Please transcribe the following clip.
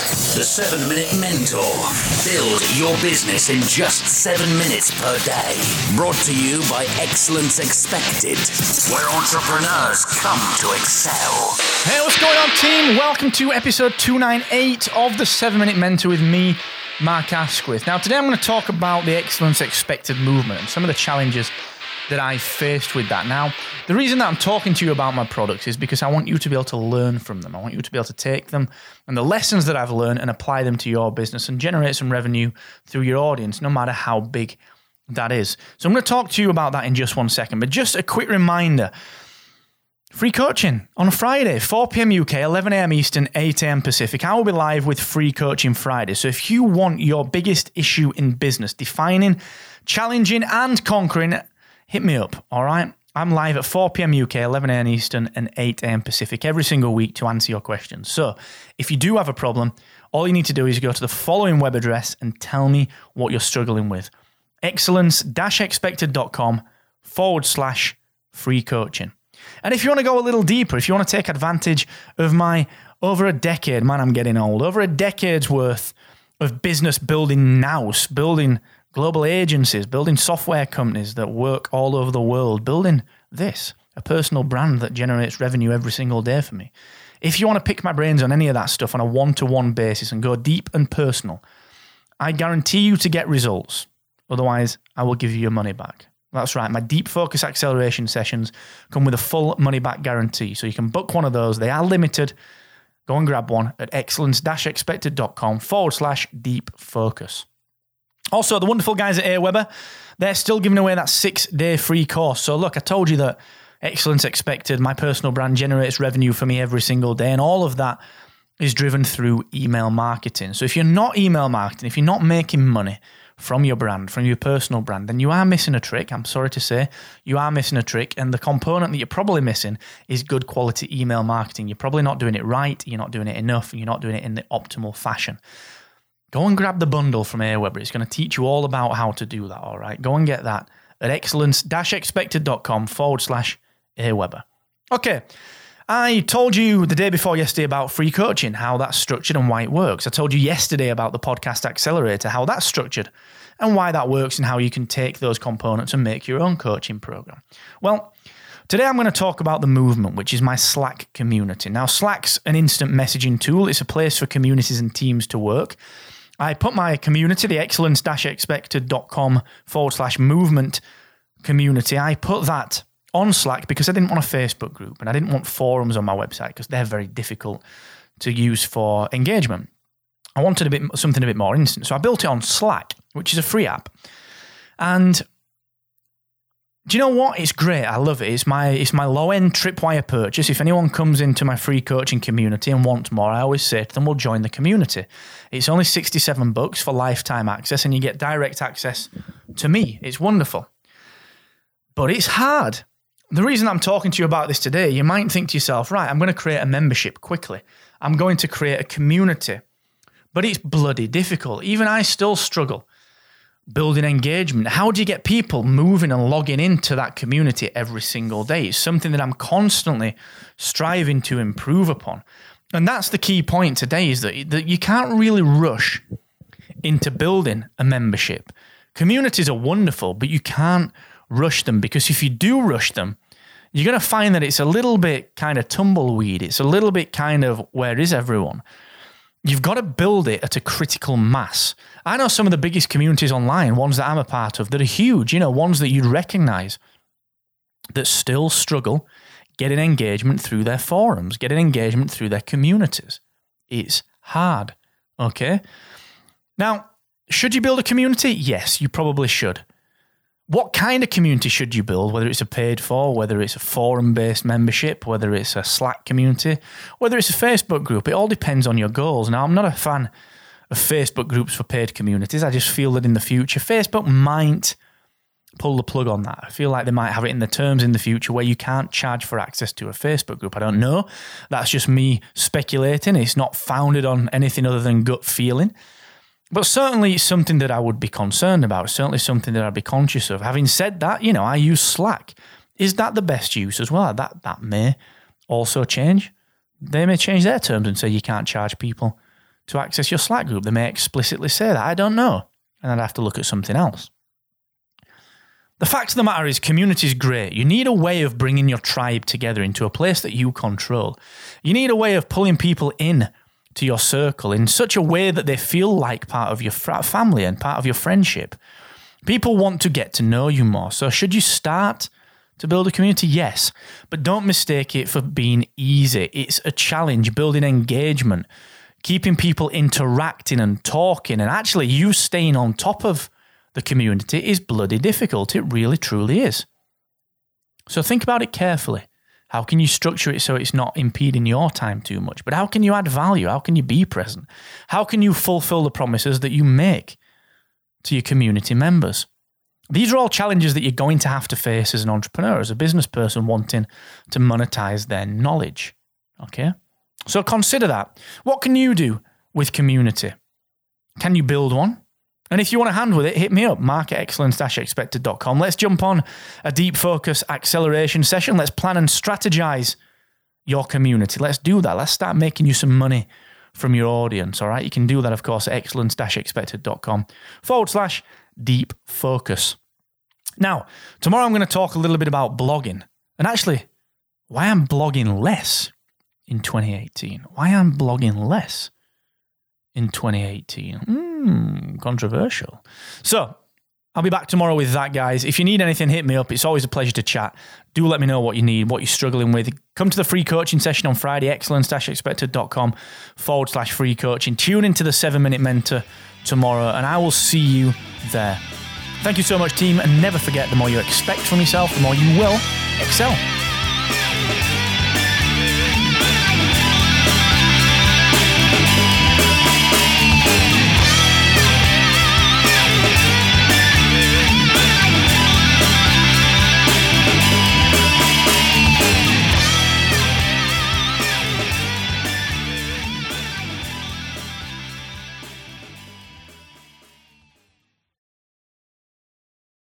The 7 Minute Mentor. Build your business in just 7 minutes per day. Brought to you by Excellence Expected, where entrepreneurs come to excel. Hey, what's going on, team? Welcome to episode 298 of the 7 Minute Mentor with me, Mark Asquith. Now, today I'm going to talk about the Excellence Expected movement and some of the challenges that I faced with that. Now, the reason that I'm talking to you about my products is because I want you to be able to learn from them. I want you to be able to take them and the lessons that I've learned and apply them to your business and generate some revenue through your audience, no matter how big that is. So I'm going to talk to you about that in just one second. But just a quick reminder. Free coaching on Friday, 4 p.m. UK, 11 a.m. Eastern, 8 a.m. Pacific. I will be live with Free Coaching Friday. So if you want your biggest issue in business, defining, challenging, and conquering, hit me up, all right? I'm live at 4 p.m. UK, 11 a.m. Eastern, and 8 a.m. Pacific every single week to answer your questions. So if you do have a problem, all you need to do is go to the following web address and tell me what you're struggling with excellence expected.com forward slash free coaching. And if you want to go a little deeper, if you want to take advantage of my over a decade, man, I'm getting old, over a decade's worth of business building nous, building global agencies, building software companies that work all over the world, building this, a personal brand that generates revenue every single day for me. If you want to pick my brains on any of that stuff on a one to one basis and go deep and personal, I guarantee you to get results. Otherwise, I will give you your money back. That's right. My deep focus acceleration sessions come with a full money back guarantee. So you can book one of those. They are limited. Go and grab one at excellence expected.com forward slash deep focus. Also, the wonderful guys at Aweber, they're still giving away that six day free course. So, look, I told you that excellence expected, my personal brand generates revenue for me every single day, and all of that is driven through email marketing. So, if you're not email marketing, if you're not making money from your brand, from your personal brand, then you are missing a trick. I'm sorry to say, you are missing a trick. And the component that you're probably missing is good quality email marketing. You're probably not doing it right, you're not doing it enough, and you're not doing it in the optimal fashion. Go and grab the bundle from Aweber. It's going to teach you all about how to do that, all right? Go and get that at excellence-expected.com forward slash Aweber. Okay, I told you the day before yesterday about free coaching, how that's structured and why it works. I told you yesterday about the podcast accelerator, how that's structured and why that works and how you can take those components and make your own coaching program. Well, Today, I'm going to talk about the movement, which is my Slack community. Now, Slack's an instant messaging tool, it's a place for communities and teams to work. I put my community, the excellence expected.com forward slash movement community, I put that on Slack because I didn't want a Facebook group and I didn't want forums on my website because they're very difficult to use for engagement. I wanted a bit something a bit more instant. So I built it on Slack, which is a free app. And do you know what? It's great. I love it. It's my it's my low end tripwire purchase. If anyone comes into my free coaching community and wants more, I always say to them, "We'll join the community." It's only sixty seven bucks for lifetime access, and you get direct access to me. It's wonderful, but it's hard. The reason I'm talking to you about this today, you might think to yourself, "Right, I'm going to create a membership quickly. I'm going to create a community," but it's bloody difficult. Even I still struggle building engagement? How do you get people moving and logging into that community every single day? It's something that I'm constantly striving to improve upon. And that's the key point today is that, that you can't really rush into building a membership. Communities are wonderful, but you can't rush them because if you do rush them, you're going to find that it's a little bit kind of tumbleweed. It's a little bit kind of where is everyone? You've got to build it at a critical mass. I know some of the biggest communities online, ones that I'm a part of, that are huge, you know, ones that you'd recognize that still struggle getting engagement through their forums, getting engagement through their communities. It's hard. Okay. Now, should you build a community? Yes, you probably should what kind of community should you build, whether it's a paid for, whether it's a forum based membership, whether it's a Slack community, whether it's a Facebook group? It all depends on your goals. Now, I'm not a fan of Facebook groups for paid communities. I just feel that in the future, Facebook might pull the plug on that. I feel like they might have it in the terms in the future where you can't charge for access to a Facebook group. I don't know. That's just me speculating. It's not founded on anything other than gut feeling. But certainly something that I would be concerned about, certainly something that I'd be conscious of. Having said that, you know, I use Slack. Is that the best use as well? That that may also change. They may change their terms and say you can't charge people to access your Slack group. They may explicitly say that. I don't know. And I'd have to look at something else. The fact of the matter is, community is great. You need a way of bringing your tribe together into a place that you control. You need a way of pulling people in to your circle in such a way that they feel like part of your family and part of your friendship. People want to get to know you more. So, should you start to build a community? Yes. But don't mistake it for being easy. It's a challenge building engagement, keeping people interacting and talking, and actually you staying on top of the community is bloody difficult. It really, truly is. So think about it carefully. How can you structure it so it's not impeding your time too much? But how can you add value? How can you be present? How can you fulfill the promises that you make to your community members? These are all challenges that you're going to have to face as an entrepreneur, as a business person wanting to monetize their knowledge. Okay? So consider that. What can you do with community? Can you build one? And if you want a hand with it, hit me up, mark at excellence-expected.com. Let's jump on a deep focus acceleration session. Let's plan and strategize your community. Let's do that. Let's start making you some money from your audience. All right. You can do that, of course, at excellence-expected.com forward slash deep focus. Now, tomorrow I'm going to talk a little bit about blogging and actually why I'm blogging less in 2018. Why I'm blogging less in 2018. Hmm, controversial. So, I'll be back tomorrow with that, guys. If you need anything, hit me up. It's always a pleasure to chat. Do let me know what you need, what you're struggling with. Come to the free coaching session on Friday, excellence-expected.com forward slash free coaching. Tune into the seven minute mentor tomorrow, and I will see you there. Thank you so much, team. And never forget the more you expect from yourself, the more you will excel.